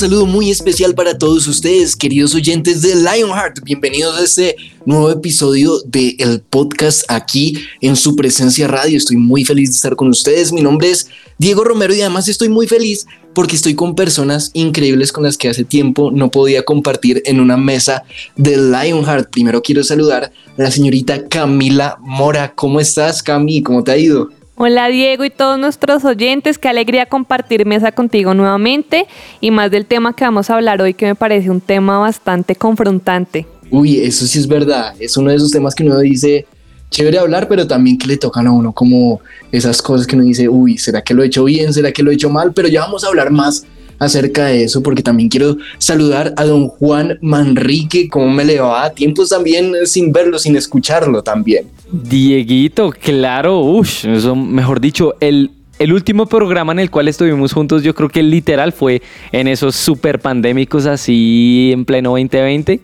saludo muy especial para todos ustedes, queridos oyentes de Lionheart. Bienvenidos a este nuevo episodio del podcast aquí en su presencia radio. Estoy muy feliz de estar con ustedes. Mi nombre es Diego Romero y además estoy muy feliz porque estoy con personas increíbles con las que hace tiempo no podía compartir en una mesa de Lionheart. Primero quiero saludar a la señorita Camila Mora. ¿Cómo estás, Cami? ¿Cómo te ha ido? Hola Diego y todos nuestros oyentes, qué alegría compartir mesa contigo nuevamente y más del tema que vamos a hablar hoy que me parece un tema bastante confrontante. Uy, eso sí es verdad, es uno de esos temas que uno dice, chévere hablar, pero también que le tocan a uno como esas cosas que uno dice, uy, ¿será que lo he hecho bien? ¿Será que lo he hecho mal? Pero ya vamos a hablar más acerca de eso, porque también quiero saludar a don Juan Manrique, cómo me le va a tiempos también sin verlo, sin escucharlo también. Dieguito, claro, uff, eso mejor dicho, el, el último programa en el cual estuvimos juntos, yo creo que literal fue en esos super pandémicos así en pleno 2020.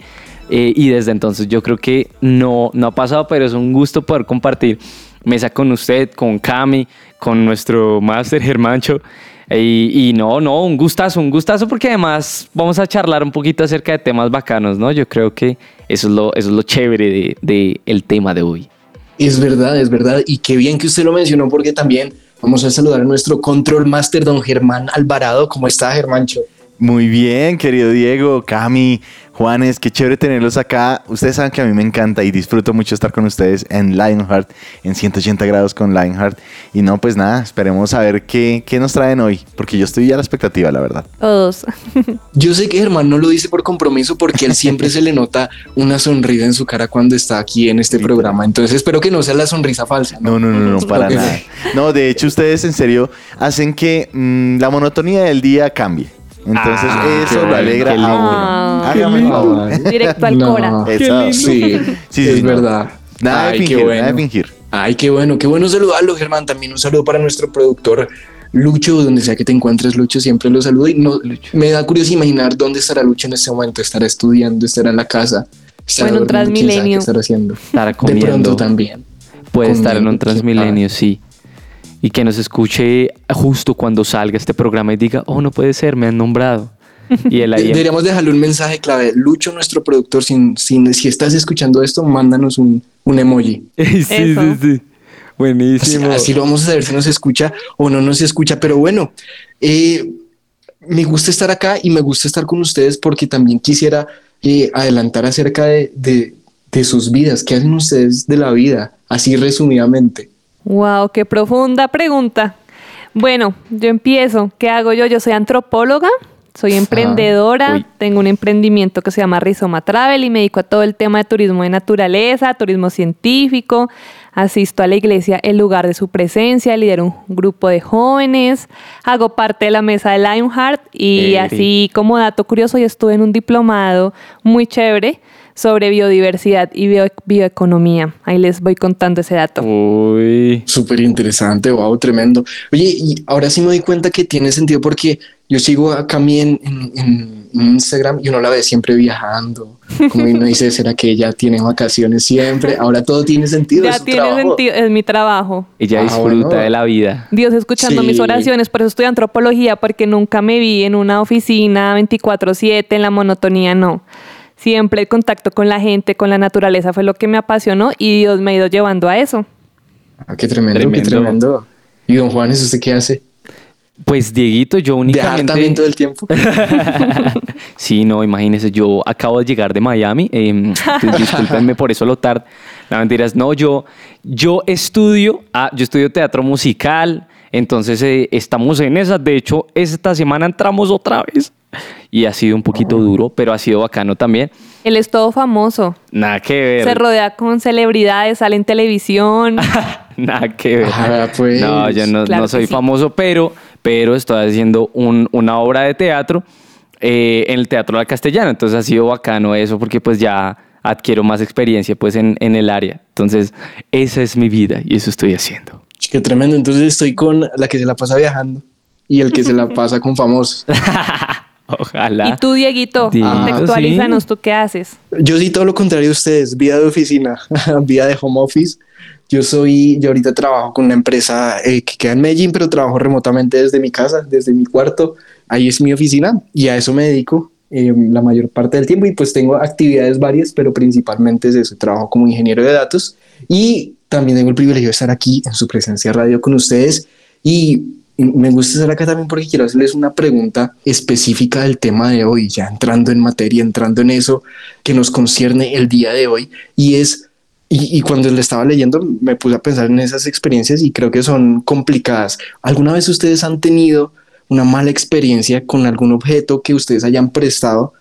Eh, y desde entonces yo creo que no, no ha pasado, pero es un gusto poder compartir mesa con usted, con Cami, con nuestro máster Germancho. Y, no, no, un gustazo, un gustazo porque además vamos a charlar un poquito acerca de temas bacanos, ¿no? Yo creo que eso es lo, eso es lo chévere del de, el tema de hoy. Es verdad, es verdad. Y qué bien que usted lo mencionó porque también vamos a saludar a nuestro control master, don Germán Alvarado. ¿Cómo está, Germancho? Muy bien, querido Diego, Cami, Juanes, qué chévere tenerlos acá. Ustedes saben que a mí me encanta y disfruto mucho estar con ustedes en Lionheart, en 180 grados con Lionheart. Y no, pues nada, esperemos a ver qué, qué nos traen hoy, porque yo estoy ya a la expectativa, la verdad. Todos. Yo sé que Germán no lo dice por compromiso porque él siempre se le nota una sonrisa en su cara cuando está aquí en este programa. Entonces espero que no sea la sonrisa falsa. No, no, no, no, para nada. No, de hecho ustedes en serio hacen que mm, la monotonía del día cambie. Entonces Ah, eso lo alegra a uno. Hágame el favor. Directo al No, Cora. Eso. Sí, Sí, es sí, no. verdad. Nada de Ay, fingir, qué nada de bueno. fingir. Ay, qué bueno, qué bueno saludarlo, Germán. También un saludo para nuestro productor Lucho, donde sea que te encuentres, Lucho, siempre lo saludo. Y no, me da curiosidad imaginar dónde estará Lucho en este momento. Estará estudiando, estará en la casa. Estará Bueno, un Transmilenio. estará haciendo. Estará De pronto comiendo. también. Puede estar en comiendo, un Transmilenio, sí. Y que nos escuche justo cuando salga este programa y diga, oh, no puede ser, me han nombrado. Y él ahí. Deberíamos dejarle un mensaje clave. Lucho, nuestro productor, sin, sin- si estás escuchando esto, mándanos un, un emoji. sí, sí, Eso. sí. Así, Buenísimo. así lo vamos a saber si nos escucha o no nos escucha. Pero bueno, eh, me gusta estar acá y me gusta estar con ustedes porque también quisiera eh, adelantar acerca de, de- de sus vidas. ¿Qué hacen ustedes de la vida? Así resumidamente. Wow, qué profunda pregunta. Bueno, yo empiezo. ¿Qué hago yo? Yo soy antropóloga, soy emprendedora, Uy. tengo un emprendimiento que se llama Rizoma Travel y me dedico a todo el tema de turismo de naturaleza, turismo científico. Asisto a la iglesia El lugar de su presencia, lidero un grupo de jóvenes, hago parte de la mesa de Lionheart y Eri. así como dato curioso, yo estuve en un diplomado muy chévere sobre biodiversidad y bio- bioeconomía. Ahí les voy contando ese dato. Uy. Súper interesante, wow, tremendo. Oye, y ahora sí me doy cuenta que tiene sentido porque yo sigo a Cami en, en- en Instagram y uno la ve siempre viajando. Como uno dice, ¿será que ella tiene vacaciones siempre? Ahora todo tiene sentido. Ya es su tiene trabajo. sentido, es mi trabajo. Ella Ah, disfruta bueno. de la vida. Dios escuchando Sí. mis oraciones, por eso estudio antropología, porque nunca me vi en una oficina 24/7, en la monotonía, no. Siempre el contacto con la gente, con la naturaleza fue lo que me apasionó y Dios me ha ido llevando a eso. Ah, qué tremendo, Tremendo. qué tremendo. Y don Juan, ¿eso usted qué hace? Pues Dieguito, yo ¿Viajar también todo únicamente. el tiempo? Sí, no, imagínese, yo acabo de llegar de Miami. eh, discúlpenme por eso lo tarde. La mentiras, no, yo, yo estudio, ah, yo estudio teatro musical, entonces eh, estamos en esas. De hecho, esta semana entramos otra vez y ha sido un poquito duro, pero ha sido bacano también. Él es todo famoso. Nada que ver. Se rodea con celebridades, sale en televisión. Nada que ver. Ah, pues. No, yo no, Claro no soy sí. famoso, pero, pero estoy haciendo un- una obra de teatro eh, en el Teatro La Castellana. Entonces ha sido bacano eso porque pues ya adquiero más experiencia pues en, en el área. Entonces esa es mi vida y eso estoy haciendo. Qué tremendo. Entonces estoy con la que se la pasa viajando y el que se la pasa con famosos. Ojalá. Y tú, Dieguito, Dieguito, contextualízanos, sí. ¿tú qué haces? Yo sí todo lo contrario a ustedes, vida de oficina, vida de home office. Yo soy, yo ahorita trabajo con una empresa eh, que queda en Medellín, pero trabajo remotamente desde mi casa, desde mi cuarto. Ahí es mi oficina y a eso me dedico eh, la mayor parte del tiempo y pues tengo actividades varias, pero principalmente es eso. Trabajo como ingeniero de datos y también tengo el privilegio de estar aquí en su presencia radio con ustedes y me gusta estar acá también porque quiero hacerles una pregunta específica del tema de hoy, ya entrando en materia, entrando en eso que nos concierne el día de hoy. Y es, y, y cuando le estaba leyendo me puse a pensar en esas experiencias y creo que son complicadas. ¿Alguna vez ustedes han tenido una mala experiencia con algún objeto que ustedes hayan prestado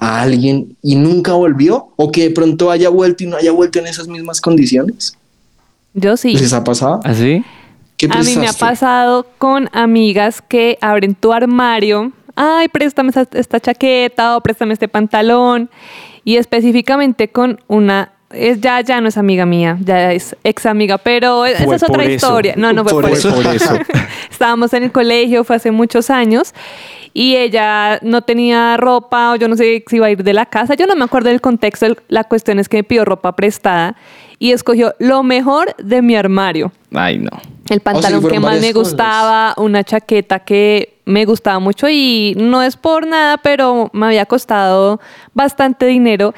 a alguien y nunca volvió? ¿O que de pronto haya vuelto y no haya vuelto en esas mismas condiciones? Yo sí. ¿Les ha pasado? ¿Así? ¿Qué A mí me ha pasado con amigas que abren tu armario. Ay, préstame esta, esta chaqueta o préstame este pantalón. Y específicamente con una. Es, ya, ya no es amiga mía, ya es ex amiga, pero esa Fue es otra eso. historia. No, no fue Por por, eso. Por eso. Estábamos en el colegio, fue hace muchos años, y ella no tenía ropa, o yo no sé si iba a ir de la casa, yo no me acuerdo del contexto, la cuestión es que me pidió ropa prestada y escogió lo mejor de mi armario. Ay, no. El pantalón fueron que más me cosas. gustaba, una chaqueta que me gustaba mucho y no es por nada, pero me había costado bastante dinero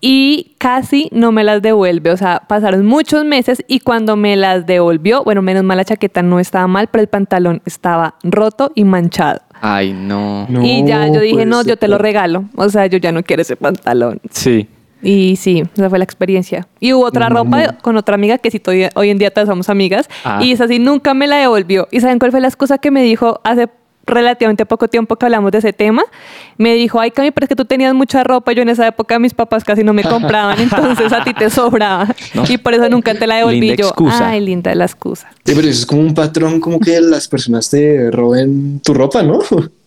y casi no me las devuelve. O sea, pasaron muchos meses y cuando me las devolvió, bueno, menos mal la chaqueta no estaba mal, pero el pantalón estaba roto y manchado. Ay, no. No, y ya yo dije, no, yo te lo regalo. O sea, yo ya no quiero ese pantalón. Sí. Y sí, esa fue la experiencia. Y hubo otra ropa con otra amiga que sí, todavía- hoy en día todas somos amigas. Ah. Y esa sí nunca me la devolvió. ¿Y saben cuál fue la excusa que me dijo hace relativamente poco tiempo que hablamos de ese tema? Me dijo, ay Cami, pero es que tú tenías mucha ropa. Yo en esa época mis papás casi no me compraban, entonces a ti te sobraba. Y por eso nunca te la devolví. Linda yo, excusa. ay, linda la excusa. Sí, pero eso es como un patrón, como que las personas te roben tu ropa, ¿no?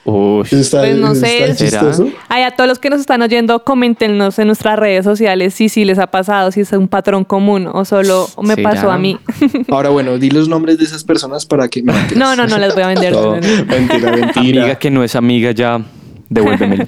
Uy. Eso está, Pues no eso sé. Ay, a todos los que nos están oyendo, coméntenos en nuestras redes sociales si sí les ha pasado, si es un patrón común o solo me ¿Será? pasó a mí. Ahora, bueno, di los nombres de esas personas para que... No. No, no, no les voy a vender. No. no, no. mentira, mentira. Amiga que no es amiga, ya devuélveme.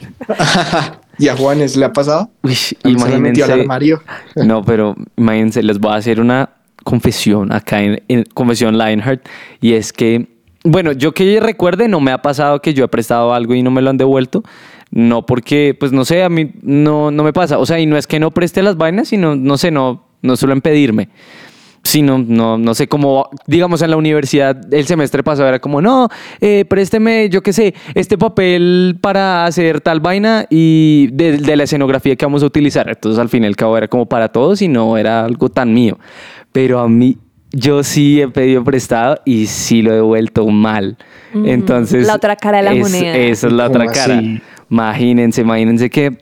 ¿Y a Juanes le ha pasado? Uy, A mí se me metió al imagínense. armario. No, pero imagínense, les voy a hacer una confesión acá en, en Confesión Lionheart. Y es que, bueno, yo que recuerde, no me ha pasado que yo he prestado algo y no me lo han devuelto. No porque, pues no sé, a mí no, no me pasa. O sea, y no es que no preste las vainas, sino, no sé, no, no suelen pedirme. Sí, no, no, sé cómo, digamos, en la universidad el semestre pasado era como, no, eh, présteme, yo qué sé, este papel para hacer tal vaina y de, de la escenografía que vamos a utilizar. Entonces, al fin y al cabo, era como para todos y no era algo tan mío. Pero a mí, yo sí he pedido prestado y sí lo he devuelto mal. Mm, Entonces, la otra cara de la es- moneda. Esa es la ¿Cómo otra cara. así? Imagínense, imagínense que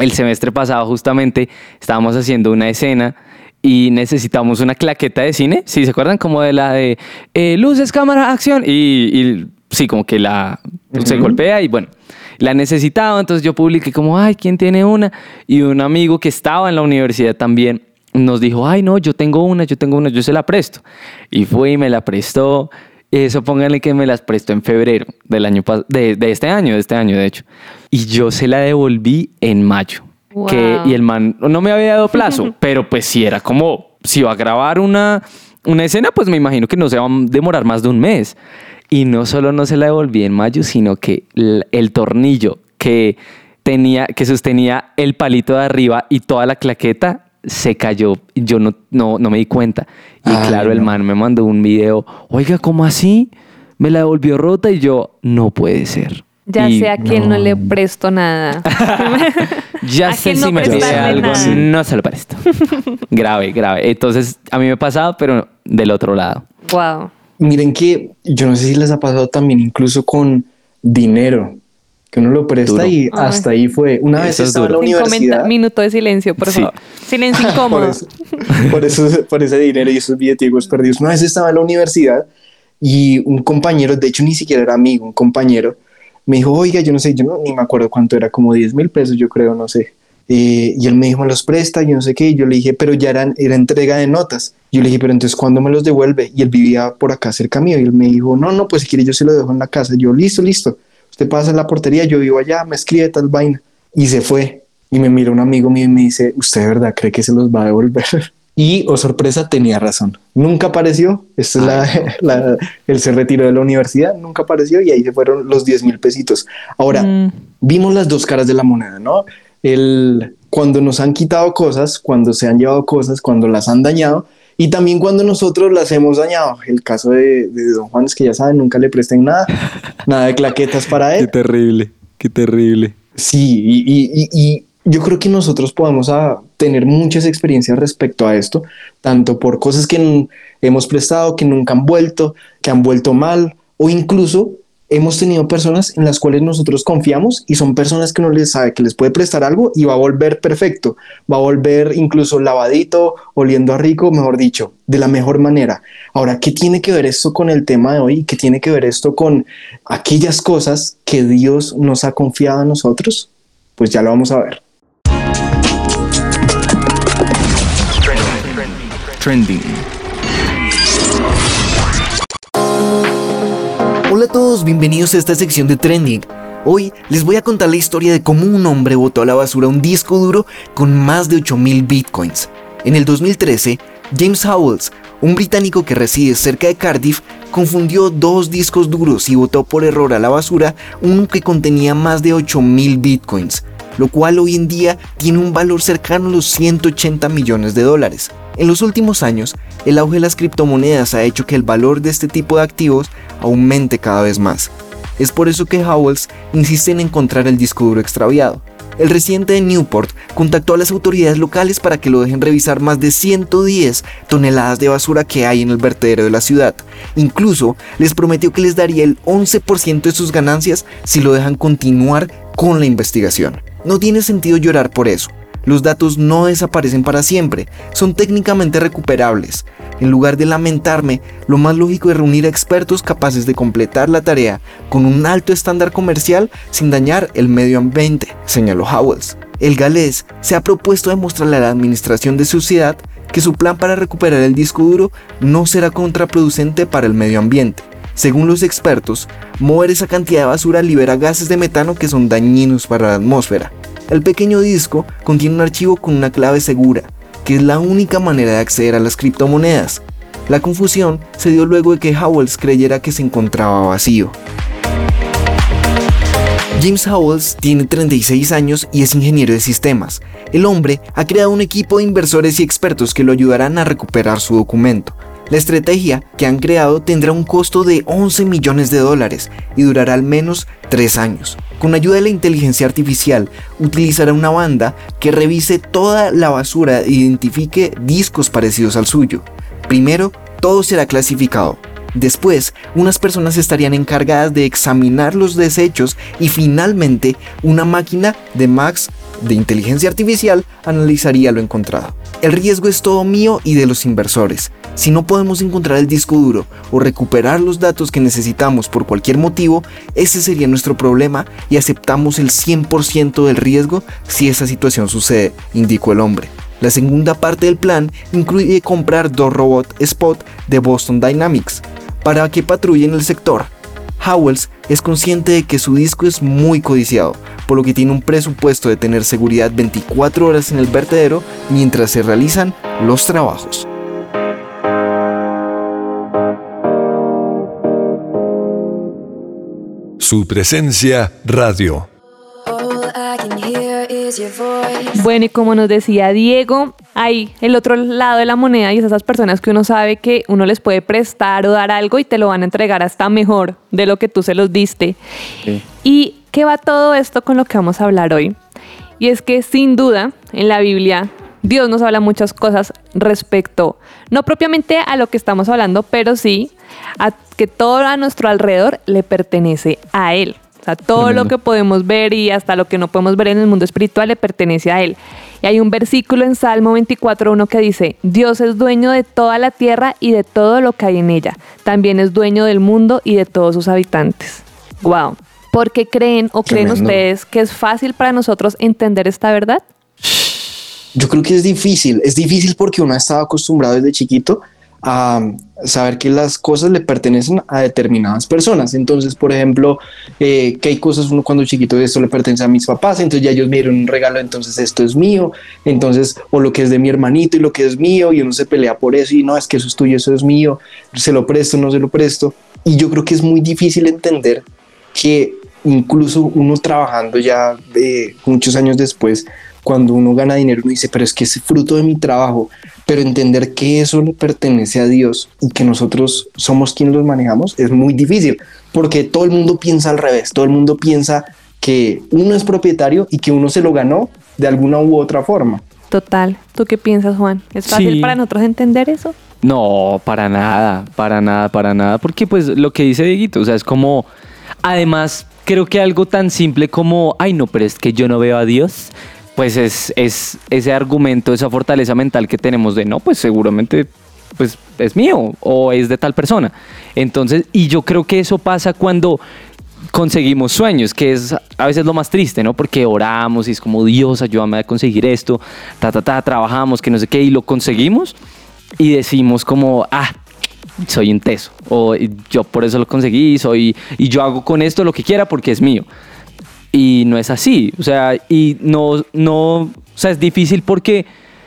el semestre pasado justamente estábamos haciendo una escena y necesitamos una claqueta de cine, ¿sí se acuerdan? Como de la de eh, luces, cámara, acción y, y sí, como que la se golpea y bueno, la necesitaba, entonces yo publiqué como, ay, ¿quién tiene una? Y un amigo que estaba en la universidad también nos dijo, ay, no, yo tengo una, yo tengo una, yo se la presto. Y fue y me la prestó. Eso pónganle que me las prestó en febrero del año de, de este año, de este año de hecho. Y yo se la devolví en mayo. Wow. Que, y el man no me había dado plazo, pero pues si era como, si va a grabar una, una escena, pues me imagino que no se va a demorar más de un mes. Y no solo no se la devolví en mayo, sino que el, el tornillo que tenía, que sostenía el palito de arriba y toda la claqueta se cayó. Yo no, no, no me di cuenta. Y Ay, claro, el man me mandó un video. Oiga, ¿cómo así? Me la devolvió rota y yo, no puede ser. Ya Y sé a quién no. le presto nada. ya ¿A sé si no me pide algo, nada? no se lo presto. grave, grave. Entonces, a mí me ha pasado, pero del otro lado. wow. Miren que yo no sé si les ha pasado también incluso con dinero, que uno lo presta Duro. y hasta ahí fue. Una vez Eso es estaba en la universidad. minuto de silencio, por Sí. favor. Silencio por, incómodo. eso, por, eso- por ese dinero y esos billeticos perdidos. Una vez estaba en la universidad y un compañero, de hecho ni siquiera era amigo, un compañero, me dijo, oiga, yo no sé, yo no, ni me acuerdo cuánto era, como 10 mil pesos, yo creo, no sé. Eh, y él me dijo, me los presta, yo no sé qué, y yo le dije, pero ya eran, era entrega de notas. Yo le dije, pero entonces, ¿cuándo me los devuelve? Y él vivía por acá cerca mío, y él me dijo, no, no, pues si quiere yo se lo dejo en la casa. Yo, listo, listo, usted pasa en la portería, yo vivo allá, me escribe tal vaina. Y se fue. Y me mira un amigo mío y me dice, ¿usted de verdad cree que se los va a devolver? Y, oh sorpresa, tenía razón. Nunca apareció. Esta es la, la- él se retiró de la universidad, nunca apareció y ahí se fueron los 10 mil pesitos. Ahora, Mm. vimos las dos caras de la moneda, ¿no? El, cuando nos han quitado cosas, cuando se han llevado cosas, cuando las han dañado y también cuando nosotros las hemos dañado. El caso de, de Don Juan es que ya saben, nunca le presten nada, nada de claquetas para él. terrible, qué terrible. Sí, y, y- y- y yo creo que nosotros podemos ah, tener muchas experiencias respecto a esto, tanto por cosas que hemos prestado, que nunca han vuelto, que han vuelto mal, o incluso hemos tenido personas en las cuales nosotros confiamos y son personas que uno les sabe que les puede prestar algo y va a volver perfecto, va a volver incluso lavadito, oliendo a rico, mejor dicho, de la mejor manera. Ahora, ¿qué tiene que ver esto con el tema de hoy? ¿Qué tiene que ver esto con aquellas cosas que Dios nos ha confiado a nosotros? Pues ya lo vamos a ver. Trending. Hola a todos, bienvenidos a esta sección de Trending. Hoy les voy a contar la historia de cómo un hombre botó a la basura un disco duro con más de 8000 bitcoins. En el 2013, James Howells, un británico que reside cerca de Cardiff, confundió dos discos duros y botó por error a la basura uno que contenía más de 8000 bitcoins, lo cual hoy en día tiene un valor cercano a los 180 millones de dólares. En los últimos años, el auge de las criptomonedas ha hecho que el valor de este tipo de activos aumente cada vez más. Es por eso que Howells insiste en encontrar el disco duro extraviado. El residente de Newport contactó a las autoridades locales para que lo dejen revisar más de 110 toneladas de basura que hay en el vertedero de la ciudad. Incluso les prometió que les daría el 11% de sus ganancias si lo dejan continuar con la investigación. No tiene sentido llorar por eso. Los datos no desaparecen para siempre, son técnicamente recuperables. En lugar de lamentarme, lo más lógico es reunir a expertos capaces de completar la tarea con un alto estándar comercial sin dañar el medio ambiente, señaló Howells. El galés se ha propuesto demostrarle a la administración de su ciudad que su plan para recuperar el disco duro no será contraproducente para el medio ambiente. Según los expertos, mover esa cantidad de basura libera gases de metano que son dañinos para la atmósfera. El pequeño disco contiene un archivo con una clave segura, que es la única manera de acceder a las criptomonedas. La confusión se dio luego de que Howells creyera que se encontraba vacío. James Howells tiene 36 años y es ingeniero de sistemas. El hombre ha creado un equipo de inversores y expertos que lo ayudarán a recuperar su documento. La estrategia que han creado tendrá un costo de 11 millones de dólares y durará al menos 3 años. Con ayuda de la inteligencia artificial, utilizará una banda que revise toda la basura e identifique discos parecidos al suyo. Primero, todo será clasificado. Después, unas personas estarían encargadas de examinar los desechos y finalmente una máquina de Max de inteligencia artificial analizaría lo encontrado. El riesgo es todo mío y de los inversores. Si no podemos encontrar el disco duro o recuperar los datos que necesitamos por cualquier motivo, ese sería nuestro problema y aceptamos el 100% del riesgo si esa situación sucede, indicó el hombre. La segunda parte del plan incluye comprar dos robots Spot de Boston Dynamics para que patrullen el sector. Howells es consciente de que su disco es muy codiciado, por lo que tiene un presupuesto de tener seguridad 24 horas en el vertedero mientras se realizan los trabajos. Su presencia radio. Bueno, y como nos decía Diego, hay el otro lado de la moneda y es esas personas que uno sabe que uno les puede prestar o dar algo y te lo van a entregar hasta mejor de lo que tú se los diste. ¿Y qué va todo esto con lo que vamos a hablar hoy? Y es que sin duda en la Biblia Dios nos habla muchas cosas respecto, no propiamente a lo que estamos hablando, pero sí a que todo a nuestro alrededor le pertenece a Él. O sea, todo Tremendo. lo que podemos ver y hasta lo que no podemos ver en el mundo espiritual le pertenece a Él. Y hay un versículo en Salmo 24.1 que dice, Dios es dueño de toda la tierra y de todo lo que hay en ella. También es dueño del mundo y de todos sus habitantes. Wow. ¿Por qué creen o creen Tremendo. ustedes que es fácil para nosotros entender esta verdad? Yo creo que es difícil, es difícil porque uno ha estado acostumbrado desde chiquito a saber que las cosas le pertenecen a determinadas personas. Entonces, por ejemplo, eh, que hay cosas uno cuando chiquito esto le pertenece a mis papás, entonces ya ellos me dieron un regalo, entonces esto es mío, entonces, o lo que es de mi hermanito y lo que es mío, y uno se pelea por eso y no, es que eso es tuyo, eso es mío, se lo presto, no se lo presto. Y yo creo que es muy difícil entender que incluso uno trabajando ya eh, muchos años después, cuando uno gana dinero, uno dice, pero es que es fruto de mi trabajo, pero entender que eso le pertenece a Dios y que nosotros somos quienes los manejamos es muy difícil, porque todo el mundo piensa al revés, todo el mundo piensa que uno es propietario y que uno se lo ganó de alguna u otra forma. Total. ¿Tú qué piensas, Juan? ¿Es fácil Sí. para nosotros entender eso? No, para nada, para nada, para nada. Porque pues lo que dice Dieguito, o sea, es como, además, creo que algo tan simple como, ay no, pero es que yo no veo a Dios, pues es, es ese argumento, esa fortaleza mental que tenemos de, no, pues seguramente pues es mío o es de tal persona. Entonces, y yo creo que eso pasa cuando conseguimos sueños, que es a veces lo más triste, ¿no? Porque oramos y es como, Dios, ayúdame a conseguir esto, ta, ta, ta, trabajamos, que no sé qué, y lo conseguimos y decimos como, ah, soy un teso, o yo por eso lo conseguí, soy, y yo hago con esto lo que quiera porque es mío. Y no es así, o sea, y no, no, o sea, es difícil porque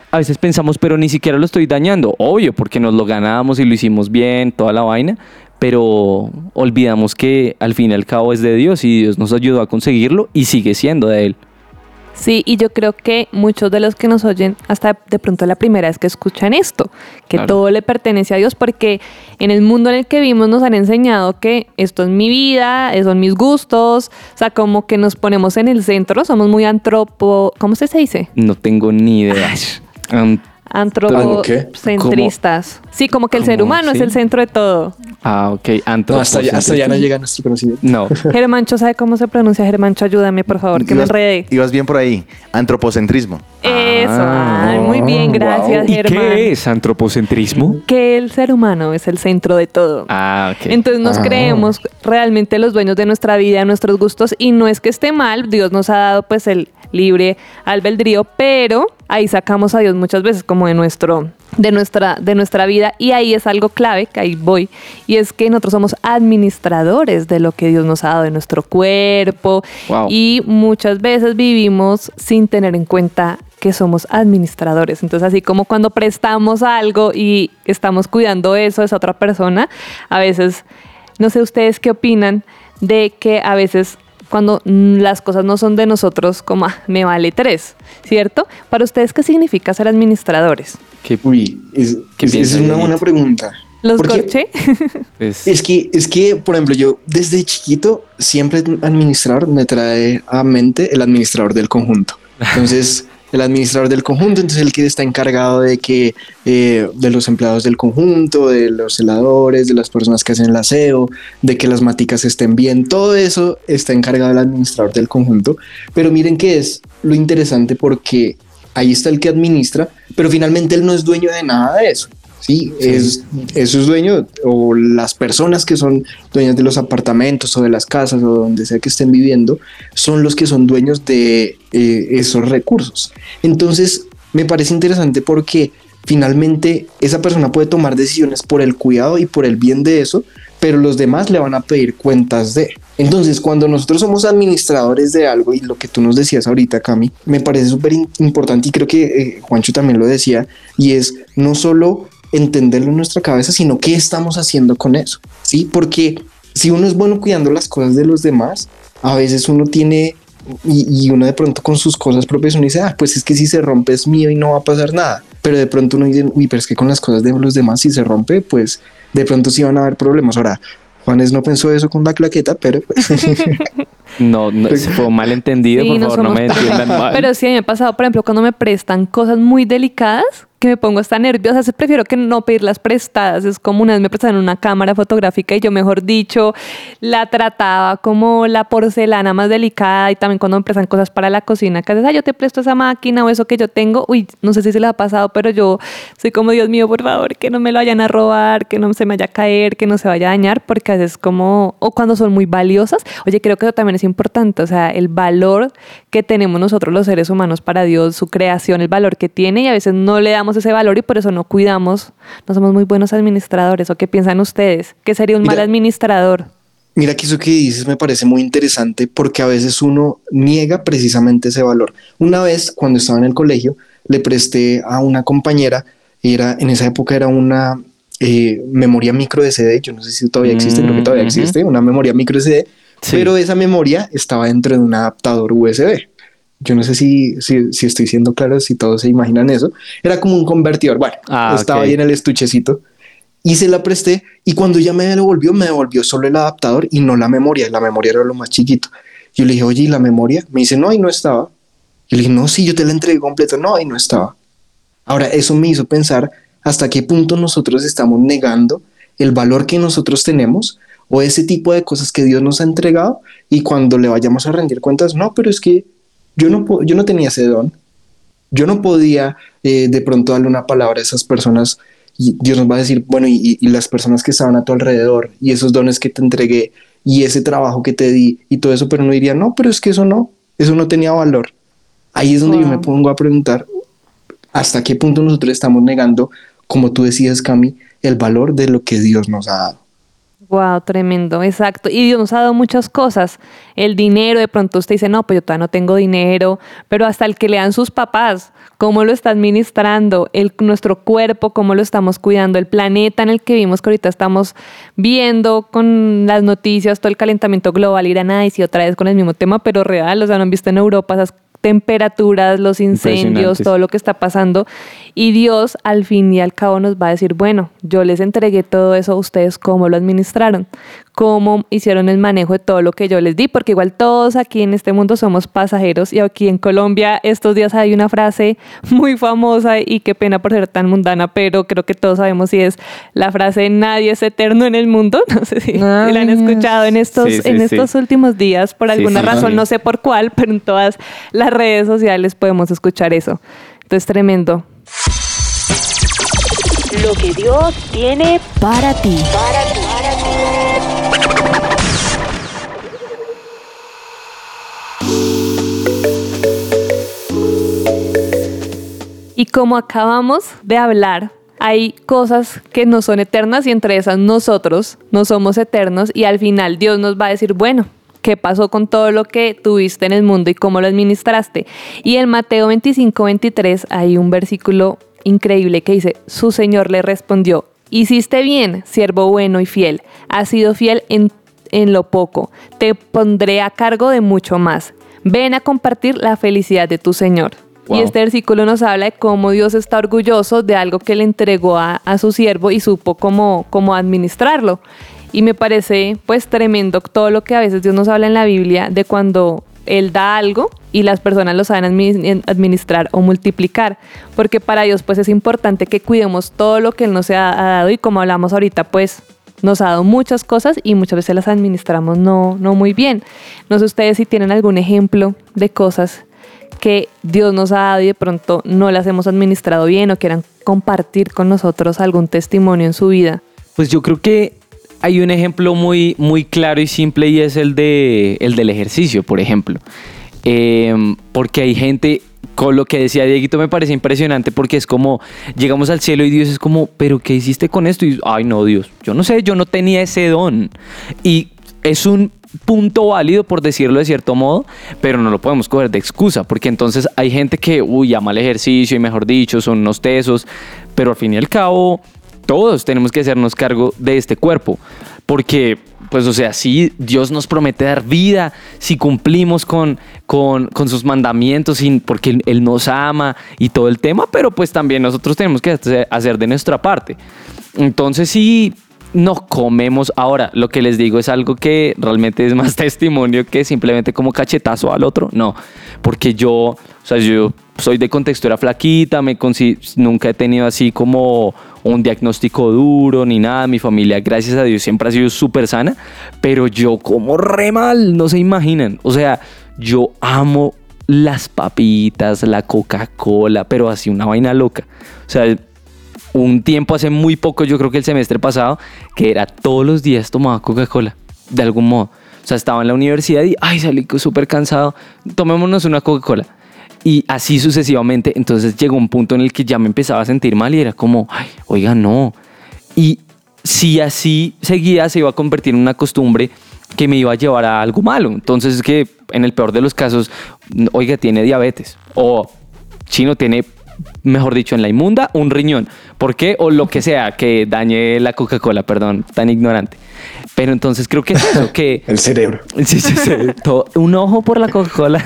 a veces pensamos, pero ni siquiera lo estoy dañando, obvio, porque nos lo ganamos y lo hicimos bien, toda la vaina, pero olvidamos que al fin y al cabo es de Dios y Dios nos ayudó a conseguirlo y sigue siendo de Él. Sí, y yo creo que muchos de los que nos oyen, hasta de pronto la primera vez que escuchan esto, que Claro. todo le pertenece a Dios, porque en el mundo en el que vivimos nos han enseñado que esto es mi vida, son mis gustos, o sea, como que nos ponemos en el centro, somos muy antropo, ¿cómo se dice? No tengo ni idea. Antropocentristas. Sí, como que el ser humano es el centro de todo. ah, ok, No, hasta, allá no llega nuestro conocimiento. No. Germancho, ¿sabe cómo se pronuncia? Germancho, ayúdame, por favor, que me enredé. Ibas bien por ahí. Antropocentrismo. Eso, Ah. ay, muy bien, gracias, ¿Y Germán. qué es antropocentrismo? que el ser humano es el centro de todo. Ah, ok. Entonces nos Ah. creemos realmente los dueños de nuestra vida, de nuestros gustos y no es que esté mal, Dios nos ha dado pues el libre albedrío, pero ahí sacamos a Dios muchas veces como de nuestro de nuestra de nuestra vida y ahí es algo clave, que ahí voy, y es que nosotros somos administradores de lo que Dios nos ha dado de nuestro cuerpo Wow. y muchas veces vivimos sin tener en cuenta que somos administradores. Entonces, así como cuando prestamos algo y estamos cuidando eso de esa otra persona, a veces, no sé ustedes qué opinan de que a veces cuando las cosas no son de nosotros, como "Ah, me vale tres, ¿cierto? Para ustedes, ¿qué significa ser administradores? ¿Qué Uy, es, ¿Qué es- es una buena pregunta. ¿Los corché? es? Es que, es que, por ejemplo, yo desde chiquito siempre administrador me trae a mente el administrador del conjunto. Entonces, el administrador del conjunto, entonces el que está encargado de que eh, de los empleados del conjunto, de los celadores, de las personas que hacen el aseo, de que las maticas estén bien, todo eso está encargado el administrador del conjunto. Pero miren que es lo interesante porque ahí está el que administra, pero finalmente él no es dueño de nada de eso. Sí, Es, eso es dueño o las personas que son dueñas de los apartamentos o de las casas o donde sea que estén viviendo son los que son dueños de eh, esos recursos. Entonces, me parece interesante porque finalmente esa persona puede tomar decisiones por el cuidado y por el bien de eso, pero los demás le van a pedir cuentas de. Entonces, cuando nosotros somos administradores de algo y lo que tú nos decías ahorita, Cami, me parece súper importante y creo que eh, Juancho también lo decía, y es no solo entenderlo en nuestra cabeza, sino qué estamos haciendo con eso, ¿sí? Porque si uno es bueno cuidando las cosas de los demás, a veces uno tiene y, y uno de pronto con sus cosas propias uno dice, ah, pues es que si se rompe es mío y no va a pasar nada. Pero de pronto uno dice, uy, pero es que con las cosas de los demás si se rompe, pues de pronto sí van a haber problemas. Ahora, Juanes no pensó eso con la claqueta, pero pues, No, no se fue malentendido, Sí, por no favor, no me entiendan mal. Pero sí, a mí me ha pasado, por ejemplo, cuando me prestan cosas muy delicadas, que me pongo hasta nerviosa, Así prefiero que no pedirlas prestadas. Es como una vez me prestaron una cámara fotográfica y yo, mejor dicho, la trataba como la porcelana más delicada y también cuando me prestan cosas para la cocina, que haces, ah, yo te presto esa máquina o eso que yo tengo, uy, no sé si se le ha pasado, pero yo soy como, Dios mío, por favor, que no me lo vayan a robar, que no se me vaya a caer, que no se vaya a dañar, porque a veces como, o cuando son muy valiosas, oye, creo que eso también es importante, o sea, el valor que tenemos nosotros los seres humanos para Dios, su creación, el valor que tiene y a veces no le damos ese valor y por eso no cuidamos, no somos muy buenos administradores. ¿O qué piensan ustedes? ¿Qué sería un mal Mira, administrador? Mira que eso que dices me parece muy interesante porque a veces uno niega precisamente ese valor. Una vez cuando estaba en el colegio le presté a una compañera, era en esa época era una eh, memoria micro SD, yo no sé si todavía existe, creo que todavía Mm, existe, una memoria micro SD, Sí. pero esa memoria estaba dentro de un adaptador USB. Yo no sé si, si, si estoy siendo claro, si todos se imaginan eso. Era como un convertidor. Bueno, Ah, estaba ok. ahí en el estuchecito y se la presté y cuando ya me devolvió, me devolvió solo el adaptador y no la memoria. La memoria era lo más chiquito. Yo le dije, oye, ¿y la memoria? Me dice, no, ahí no estaba. Yo le dije, no, sí, yo te la entregué completa. No, ahí no estaba. Ahora, eso me hizo pensar hasta qué punto nosotros estamos negando el valor que nosotros tenemos o ese tipo de cosas que Dios nos ha entregado y cuando le vayamos a rendir cuentas, no, pero es que yo no, yo no tenía ese don. Yo no podía eh, de pronto darle una palabra a esas personas y Dios nos va a decir, bueno, y, y las personas que estaban a tu alrededor y esos dones que te entregué y ese trabajo que te di y todo eso, pero no diría, no, pero es que eso no, eso no tenía valor. Ahí es donde yo me pongo a preguntar hasta qué punto nosotros estamos negando, como tú decías, Cami, el valor de lo que Dios nos ha dado. Wow, tremendo, exacto. Y Dios nos ha dado muchas cosas. El dinero, de pronto usted dice, no, pues yo todavía no tengo dinero, pero hasta el que le dan sus papás, cómo lo está administrando, el, nuestro cuerpo, cómo lo estamos cuidando, el planeta en el que vivimos, que ahorita estamos viendo con las noticias, todo el calentamiento global, ir a nada y si otra vez con el mismo tema, pero real, o sea, no han visto en Europa esas temperaturas, los incendios, todo lo que está pasando. Y Dios al fin y al cabo nos va a decir, bueno, yo les entregué todo eso a ustedes, ¿cómo lo administraron? ¿Cómo hicieron el manejo de todo lo que yo les di? Porque igual todos aquí en este mundo somos pasajeros y aquí en Colombia estos días hay una frase muy famosa y qué pena por ser tan mundana, pero creo que todos sabemos si es la frase nadie es eterno en el mundo. No sé si, si la han escuchado en estos, Sí, sí, en sí. estos últimos días por alguna sí, razón, sí. no sé por cuál, pero en todas las redes sociales podemos escuchar eso. Entonces, tremendo. Lo que Dios tiene para ti. Y como acabamos de hablar, hay cosas que no son eternas y entre esas nosotros no somos eternos y al final Dios nos va a decir, bueno, ¿qué pasó con todo lo que tuviste en el mundo y cómo lo administraste? Y en Mateo 25, 23 hay un versículo increíble que dice, su Señor le respondió, hiciste bien, siervo bueno y fiel, has sido fiel en, en lo poco, te pondré a cargo de mucho más. Ven a compartir la felicidad de tu Señor. Y este versículo nos habla de cómo Dios está orgulloso de algo que le entregó a, a su siervo y supo cómo, cómo administrarlo. Y me parece pues tremendo todo lo que a veces Dios nos habla en la Biblia de cuando Él da algo y las personas lo saben admi- administrar o multiplicar. Porque para Dios pues es importante que cuidemos todo lo que Él nos ha dado y como hablamos ahorita pues nos ha dado muchas cosas y muchas veces las administramos no, no muy bien. No sé ustedes si tienen algún ejemplo de cosas que Dios nos ha dado y de pronto no las hemos administrado bien o quieran compartir con nosotros algún testimonio en su vida. Pues yo creo que hay un ejemplo muy, muy claro y simple y es el, de, el del ejercicio, por ejemplo. Eh, porque hay gente, con lo que decía Dieguito me parece impresionante porque es como, llegamos al cielo y Dios es como, pero ¿qué hiciste con esto? Y, ay no, Dios, yo no sé, yo no tenía ese don. Y es un punto válido, por decirlo de cierto modo, pero no lo podemos coger de excusa, porque entonces hay gente que, uy, ama el ejercicio y mejor dicho, son unos tesos, pero al fin y al cabo, todos tenemos que hacernos cargo de este cuerpo, porque, pues, o sea, si Dios nos promete dar vida, si cumplimos con, con, sus mandamientos, sin- porque él, Él nos ama y todo el tema, pero pues también nosotros tenemos que hacer de nuestra parte. Entonces sí, no comemos. Ahora, lo que les digo es algo que realmente es más testimonio que simplemente como cachetazo al otro. No, porque yo, o sea, yo soy de contextura flaquita, me nunca he tenido así como un diagnóstico duro ni nada. Mi familia, gracias a Dios, siempre ha sido súper sana, pero yo como re mal, no se imaginan. O sea, yo amo las papitas, la Coca-Cola, pero así una vaina loca. O sea, un tiempo hace muy poco, yo creo que el semestre pasado, que era todos los días tomaba Coca-Cola, de algún modo. O sea, estaba en la universidad y, ay, salí súper cansado, tomémonos una Coca-Cola. Y así sucesivamente, entonces llegó un punto en el que ya me empezaba a sentir mal y era como, ay, oiga, no. Y si así seguía, se iba a convertir en una costumbre que me iba a llevar a algo malo. Entonces, es que en el peor de los casos, oiga, tiene diabetes. O chino tiene, mejor dicho, en la inmunda, un riñón. ¿Por qué? O lo que sea que dañe la Coca-Cola, perdón, tan ignorante. Pero entonces creo que es eso, que... El cerebro. Sí, sí, sí. Todo- un ojo por la Coca-Cola.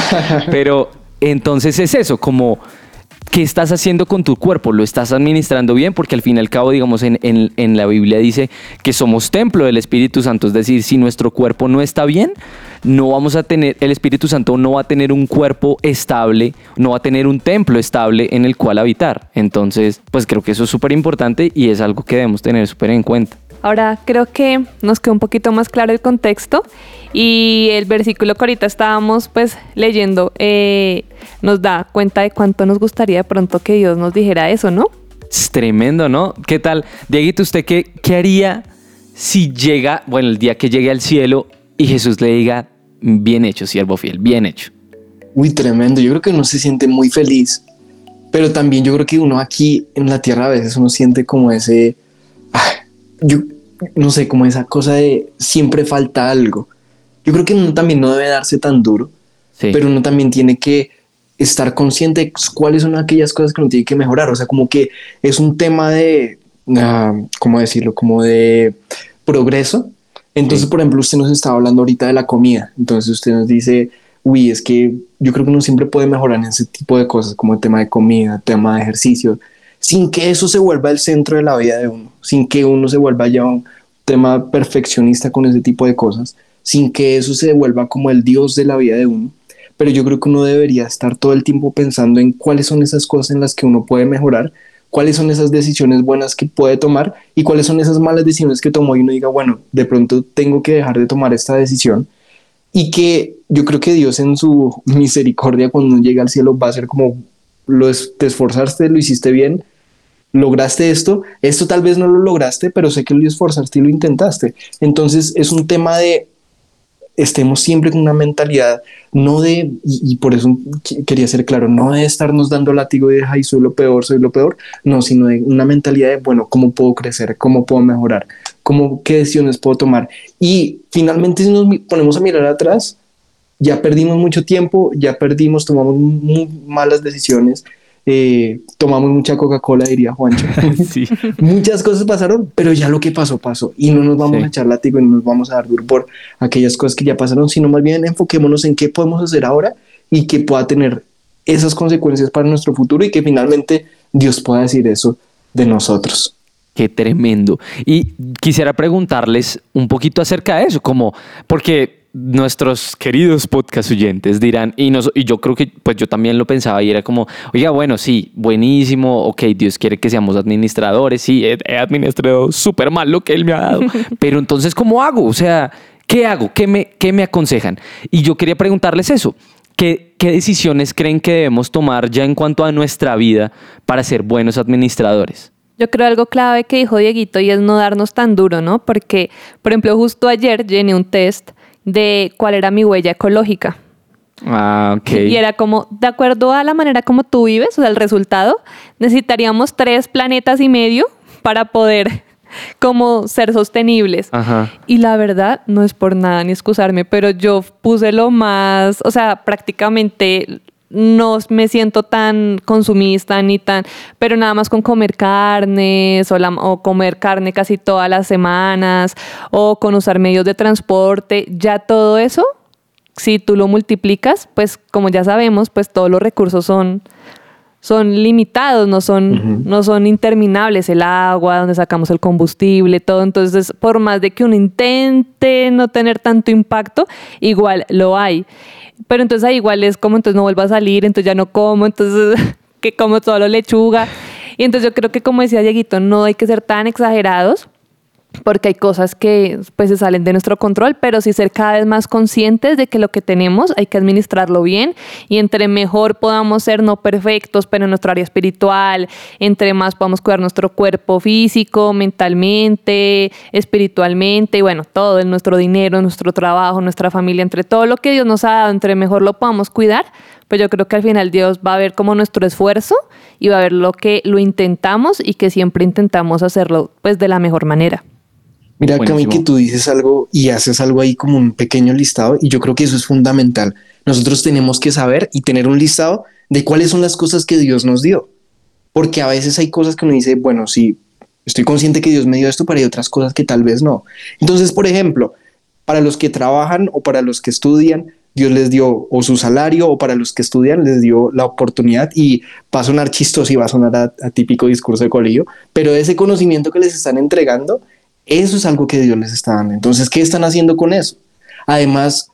Pero entonces es eso, como ¿qué estás haciendo con tu cuerpo? ¿Lo estás administrando bien? Porque al fin y al cabo, digamos, en, en- la Biblia dice que somos templo del Espíritu Santo. Es decir, si nuestro cuerpo no está bien, no vamos a tener, el Espíritu Santo no va a tener un cuerpo estable, no va a tener un templo estable en el cual habitar. Entonces, pues creo que eso es súper importante y es algo que debemos tener súper en cuenta. Ahora creo que nos quedó un poquito más claro el contexto y el versículo que ahorita estábamos pues leyendo eh, nos da cuenta de cuánto nos gustaría de pronto que Dios nos dijera eso, ¿no? Es tremendo, ¿no? ¿Qué tal? Dieguito, ¿usted qué, qué haría si llega, bueno, el día que llegue al cielo y Jesús le diga, bien hecho, siervo fiel, bien hecho? Uy, tremendo. Yo creo que uno se siente muy feliz, pero también yo creo que uno aquí en la tierra a veces uno siente como ese, yo no sé, como esa cosa de siempre falta algo. Yo creo que uno también no debe darse tan duro, Sí. pero uno también tiene que estar consciente de cuáles son aquellas cosas que uno tiene que mejorar. O sea, como que es un tema de, ah, ¿cómo decirlo? Como de progreso. Entonces, Sí. por ejemplo, usted nos estaba hablando ahorita de la comida. Entonces usted nos dice, uy, es que yo creo que uno siempre puede mejorar en ese tipo de cosas, como el tema de comida, tema de ejercicio, sin que eso se vuelva el centro de la vida de uno, sin que uno se vuelva ya un tema perfeccionista con ese tipo de cosas, sin que eso se vuelva como el dios de la vida de uno. Pero yo creo que uno debería estar todo el tiempo pensando en cuáles son esas cosas en las que uno puede mejorar, cuáles son esas decisiones buenas que puede tomar y cuáles son esas malas decisiones que tomó y uno diga, bueno, de pronto tengo que dejar de tomar esta decisión y que yo creo que Dios en su misericordia cuando uno llega al cielo va a ser como lo es- te esforzaste, lo hiciste bien, lograste esto, esto tal vez no lo lograste, pero sé que lo esforzaste y lo intentaste. Entonces es un tema de estemos siempre con una mentalidad, no de, y, por eso qu- quería ser claro, no de estarnos dando látigo de, ay, soy lo peor, soy lo peor, no, sino de una mentalidad de, bueno, ¿cómo puedo crecer? ¿Cómo puedo mejorar? ¿Cómo, ¿Qué decisiones puedo tomar? Y finalmente si nos ponemos a mirar atrás, ya perdimos mucho tiempo, ya perdimos, tomamos muy malas decisiones, eh, tomamos mucha Coca-Cola, diría Juancho. Sí. Muchas cosas pasaron, pero ya lo que pasó, pasó. Y no nos vamos Sí. a echar látigo y no nos vamos a dar duro por aquellas cosas que ya pasaron, sino más bien enfoquémonos en qué podemos hacer ahora y que pueda tener esas consecuencias para nuestro futuro y que finalmente Dios pueda decir eso de nosotros. Qué tremendo. Y quisiera preguntarles un poquito acerca de eso, como, porque nuestros queridos podcast oyentes dirán, y, nos- y yo creo que pues yo también lo pensaba y era como, oiga, bueno, sí, buenísimo, ok, Dios quiere que seamos administradores, sí, he, he administrado súper mal lo que Él me ha dado, pero entonces, ¿cómo hago? O sea, ¿qué hago? ¿Qué me, qué me aconsejan? Y yo quería preguntarles eso. ¿Qué, ¿Qué decisiones creen que debemos tomar ya en cuanto a nuestra vida para ser buenos administradores? Yo creo algo clave que dijo Dieguito y es no darnos tan duro, ¿no? Porque, por ejemplo, justo ayer llené un test de cuál era mi huella ecológica. Ah, ok. Y era como, de acuerdo a la manera como tú vives, o sea, el resultado, necesitaríamos tres planetas y medio para poder como ser sostenibles. Ajá. Y la verdad, no es por nada ni excusarme, pero yo puse lo más, o sea, prácticamente no me siento tan consumista ni tan, pero nada más con comer carnes o, la- o comer carne casi todas las semanas o con usar medios de transporte, ya todo eso, si tú lo multiplicas, pues como ya sabemos, pues todos los recursos son son limitados, no son, no son interminables, el agua, donde sacamos el combustible, todo. Entonces, por más de que uno intente no tener tanto impacto, igual lo hay. Pero entonces ahí igual es como, entonces no vuelvo a salir, entonces ya no como, entonces que como solo lechuga. Y entonces yo creo que como decía Dieguito, no hay que ser tan exagerados porque hay cosas que pues se salen de nuestro control, pero sí ser cada vez más conscientes de que lo que tenemos hay que administrarlo bien y entre mejor podamos ser no perfectos, pero en nuestra área espiritual, entre más podamos cuidar nuestro cuerpo físico, mentalmente, espiritualmente y bueno, todo, en nuestro dinero, nuestro trabajo, nuestra familia, entre todo lo que Dios nos ha dado, entre mejor lo podamos cuidar, pues yo creo que al final Dios va a ver como nuestro esfuerzo y va a ver lo que lo intentamos y que siempre intentamos hacerlo pues de la mejor manera. Mira, Cami, que tú dices algo y haces algo ahí como un pequeño listado y yo creo que eso es fundamental. Nosotros tenemos que saber y tener un listado de cuáles son las cosas que Dios nos dio. Porque a veces hay cosas que uno dice, bueno, sí, estoy consciente que Dios me dio esto, pero hay otras cosas que tal vez no. Entonces, por ejemplo, para los que trabajan o para los que estudian, Dios les dio o su salario o para los que estudian les dio la oportunidad y va a sonar chistoso y va a sonar a, típico discurso de colegio, pero ese conocimiento que les están entregando eso es algo que Dios les está dando. Entonces, ¿qué están haciendo con eso? Además,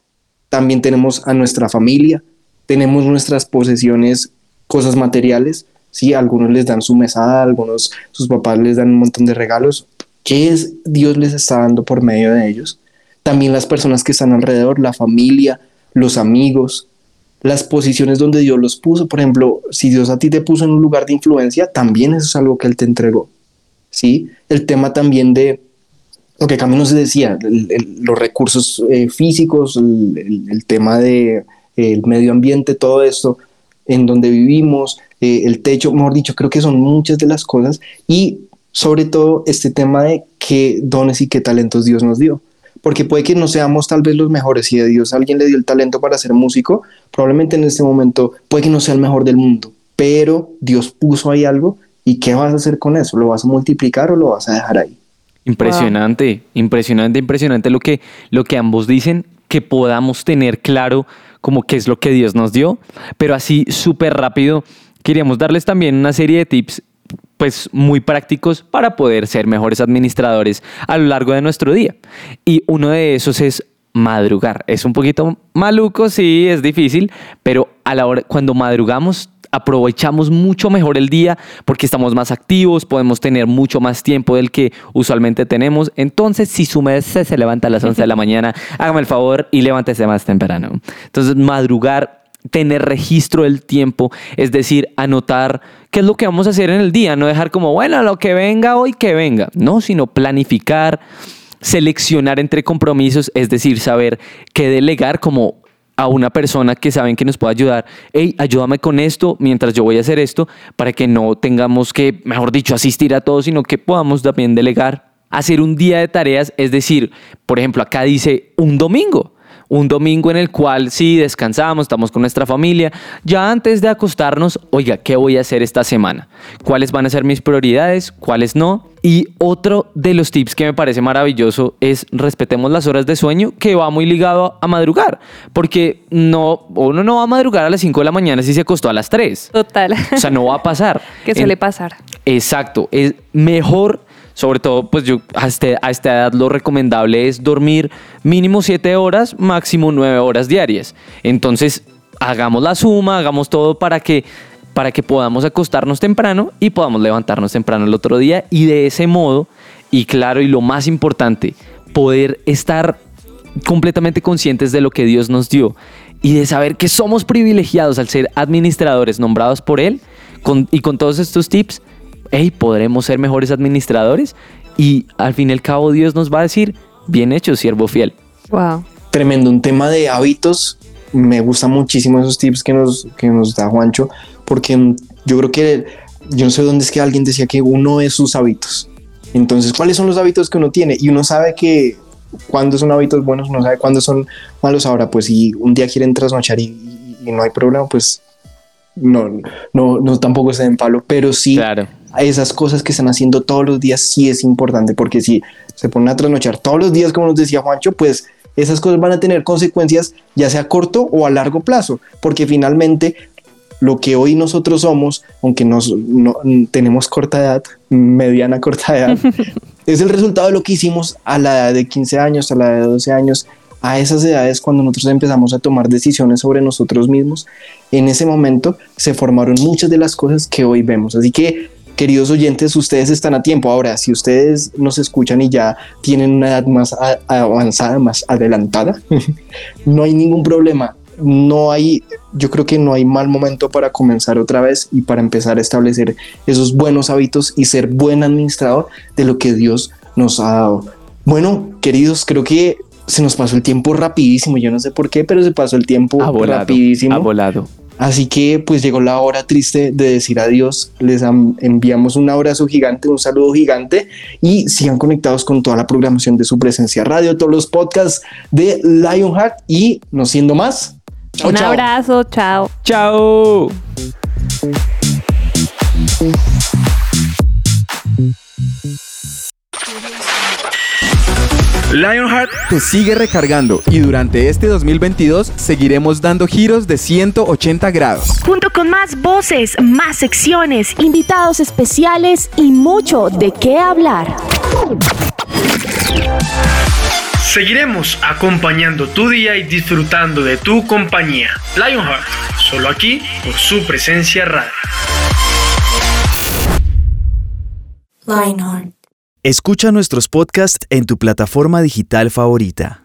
también tenemos a nuestra familia, tenemos nuestras posesiones, cosas materiales, ¿sí? Algunos les dan su mesada, algunos sus papás les dan un montón de regalos. ¿Qué es Dios les está dando por medio de ellos? También las personas que están alrededor, la familia, los amigos, las posiciones donde Dios los puso. Por ejemplo, si Dios a ti te puso en un lugar de influencia, también eso es algo que Él te entregó. ¿sí? El tema también de lo que Camilo se decía, los recursos eh, físicos, el, tema de el medio ambiente, todo esto, en donde vivimos, eh, el techo, mejor dicho, creo que son muchas de las cosas y sobre todo este tema de qué dones y qué talentos Dios nos dio. Porque puede que no seamos tal vez los mejores. Si a Dios alguien le dio el talento para ser músico, probablemente en este momento puede que no sea el mejor del mundo, pero Dios puso ahí algo y ¿qué vas a hacer con eso? ¿Lo vas a multiplicar o lo vas a dejar ahí? Impresionante, impresionante, impresionante lo que, lo que ambos dicen, que podamos tener claro como qué es lo que Dios nos dio, pero así súper rápido, queríamos darles también una serie de tips pues muy prácticos para poder ser mejores administradores a lo largo de nuestro día. Y uno de esos es madrugar. Es un poquito maluco, sí, es difícil, pero a la hora cuando madrugamos aprovechamos mucho mejor el día porque estamos más activos, podemos tener mucho más tiempo del que usualmente tenemos. Entonces, si su mes se levanta a las 11 de la mañana, hágame el favor y levántese más temprano. Entonces, madrugar tener registro del tiempo, es decir, anotar qué es lo que vamos a hacer en el día, no dejar como, bueno, lo que venga hoy, que venga, no, sino planificar, seleccionar entre compromisos, es decir, saber qué delegar como a una persona que saben que nos puede ayudar, hey, ayúdame con esto mientras yo voy a hacer esto, para que no tengamos que, mejor dicho, asistir a todo, sino que podamos también delegar. Hacer un día de tareas, es decir, por ejemplo, acá dice un domingo un domingo en el cual sí descansamos, estamos con nuestra familia, ya antes de acostarnos, oiga, ¿qué voy a hacer esta semana? ¿Cuáles van a ser mis prioridades? ¿Cuáles no? Y otro de los tips que me parece maravilloso es respetemos las horas de sueño, que va muy ligado a madrugar, porque no, uno no va a madrugar a las 5 de la mañana si se acostó a las 3. Total. O sea, no va a pasar. ¿Qué suele pasar? Exacto. Es mejor sobre todo, pues yo a, este, a esta edad lo recomendable es dormir mínimo 7 horas, máximo 9 horas diarias. Entonces, hagamos la suma, hagamos todo para que, para que podamos acostarnos temprano y podamos levantarnos temprano el otro día. Y de ese modo, y claro, y lo más importante, poder estar completamente conscientes de lo que Dios nos dio y de saber que somos privilegiados al ser administradores nombrados por Él y con todos estos tips hey, podremos ser mejores administradores y al fin y al cabo Dios nos va a decir, bien hecho, siervo fiel. Wow. Tremendo, un tema de hábitos. Me gustan muchísimo esos tips que nos, que nos da Juancho, porque yo creo que yo no sé dónde es que alguien decía que uno es sus hábitos. Entonces, ¿cuáles son los hábitos que uno tiene? Y uno sabe que cuando son hábitos buenos, uno sabe cuándo son malos. Ahora, pues si un día quieren trasnochar y, y, no hay problema, pues no, no, no tampoco se den palo, pero sí claro esas cosas que están haciendo todos los días sí es importante, porque si se ponen a trasnochar todos los días, como nos decía Juancho, pues esas cosas van a tener consecuencias ya sea a corto o a largo plazo, porque finalmente lo que hoy nosotros somos, aunque nos, no, tenemos corta edad, mediana corta edad, es el resultado de lo que hicimos a la edad de 15 años, a la edad de 12 años, a esas edades cuando nosotros empezamos a tomar decisiones sobre nosotros mismos. En ese momento se formaron muchas de las cosas que hoy vemos. Así que queridos oyentes, ustedes están a tiempo. Ahora, si ustedes nos escuchan y ya tienen una edad más avanzada, más adelantada, no hay ningún problema. No hay, yo creo que no hay mal momento para comenzar otra vez y para empezar a establecer esos buenos hábitos y ser buen administrador de lo que Dios nos ha dado. Bueno, queridos, creo que se nos pasó el tiempo rapidísimo. Yo no sé por qué, pero se pasó el tiempo rapidísimo. Ha volado. Así que pues llegó la hora triste de decir adiós. Les enviamos un abrazo gigante, un saludo gigante y sigan conectados con toda la programación de su presencia radio, todos los podcasts de Lionheart y no siendo más. un abrazo, chao. Chao. Lionheart te sigue recargando y durante este 2022 seguiremos dando giros de 180 grados. Junto con más voces, más secciones, invitados especiales y mucho de qué hablar. Seguiremos acompañando tu día y disfrutando de tu compañía. Lionheart, solo aquí por su presencia radio. Lionheart. Escucha nuestros podcasts en tu plataforma digital favorita.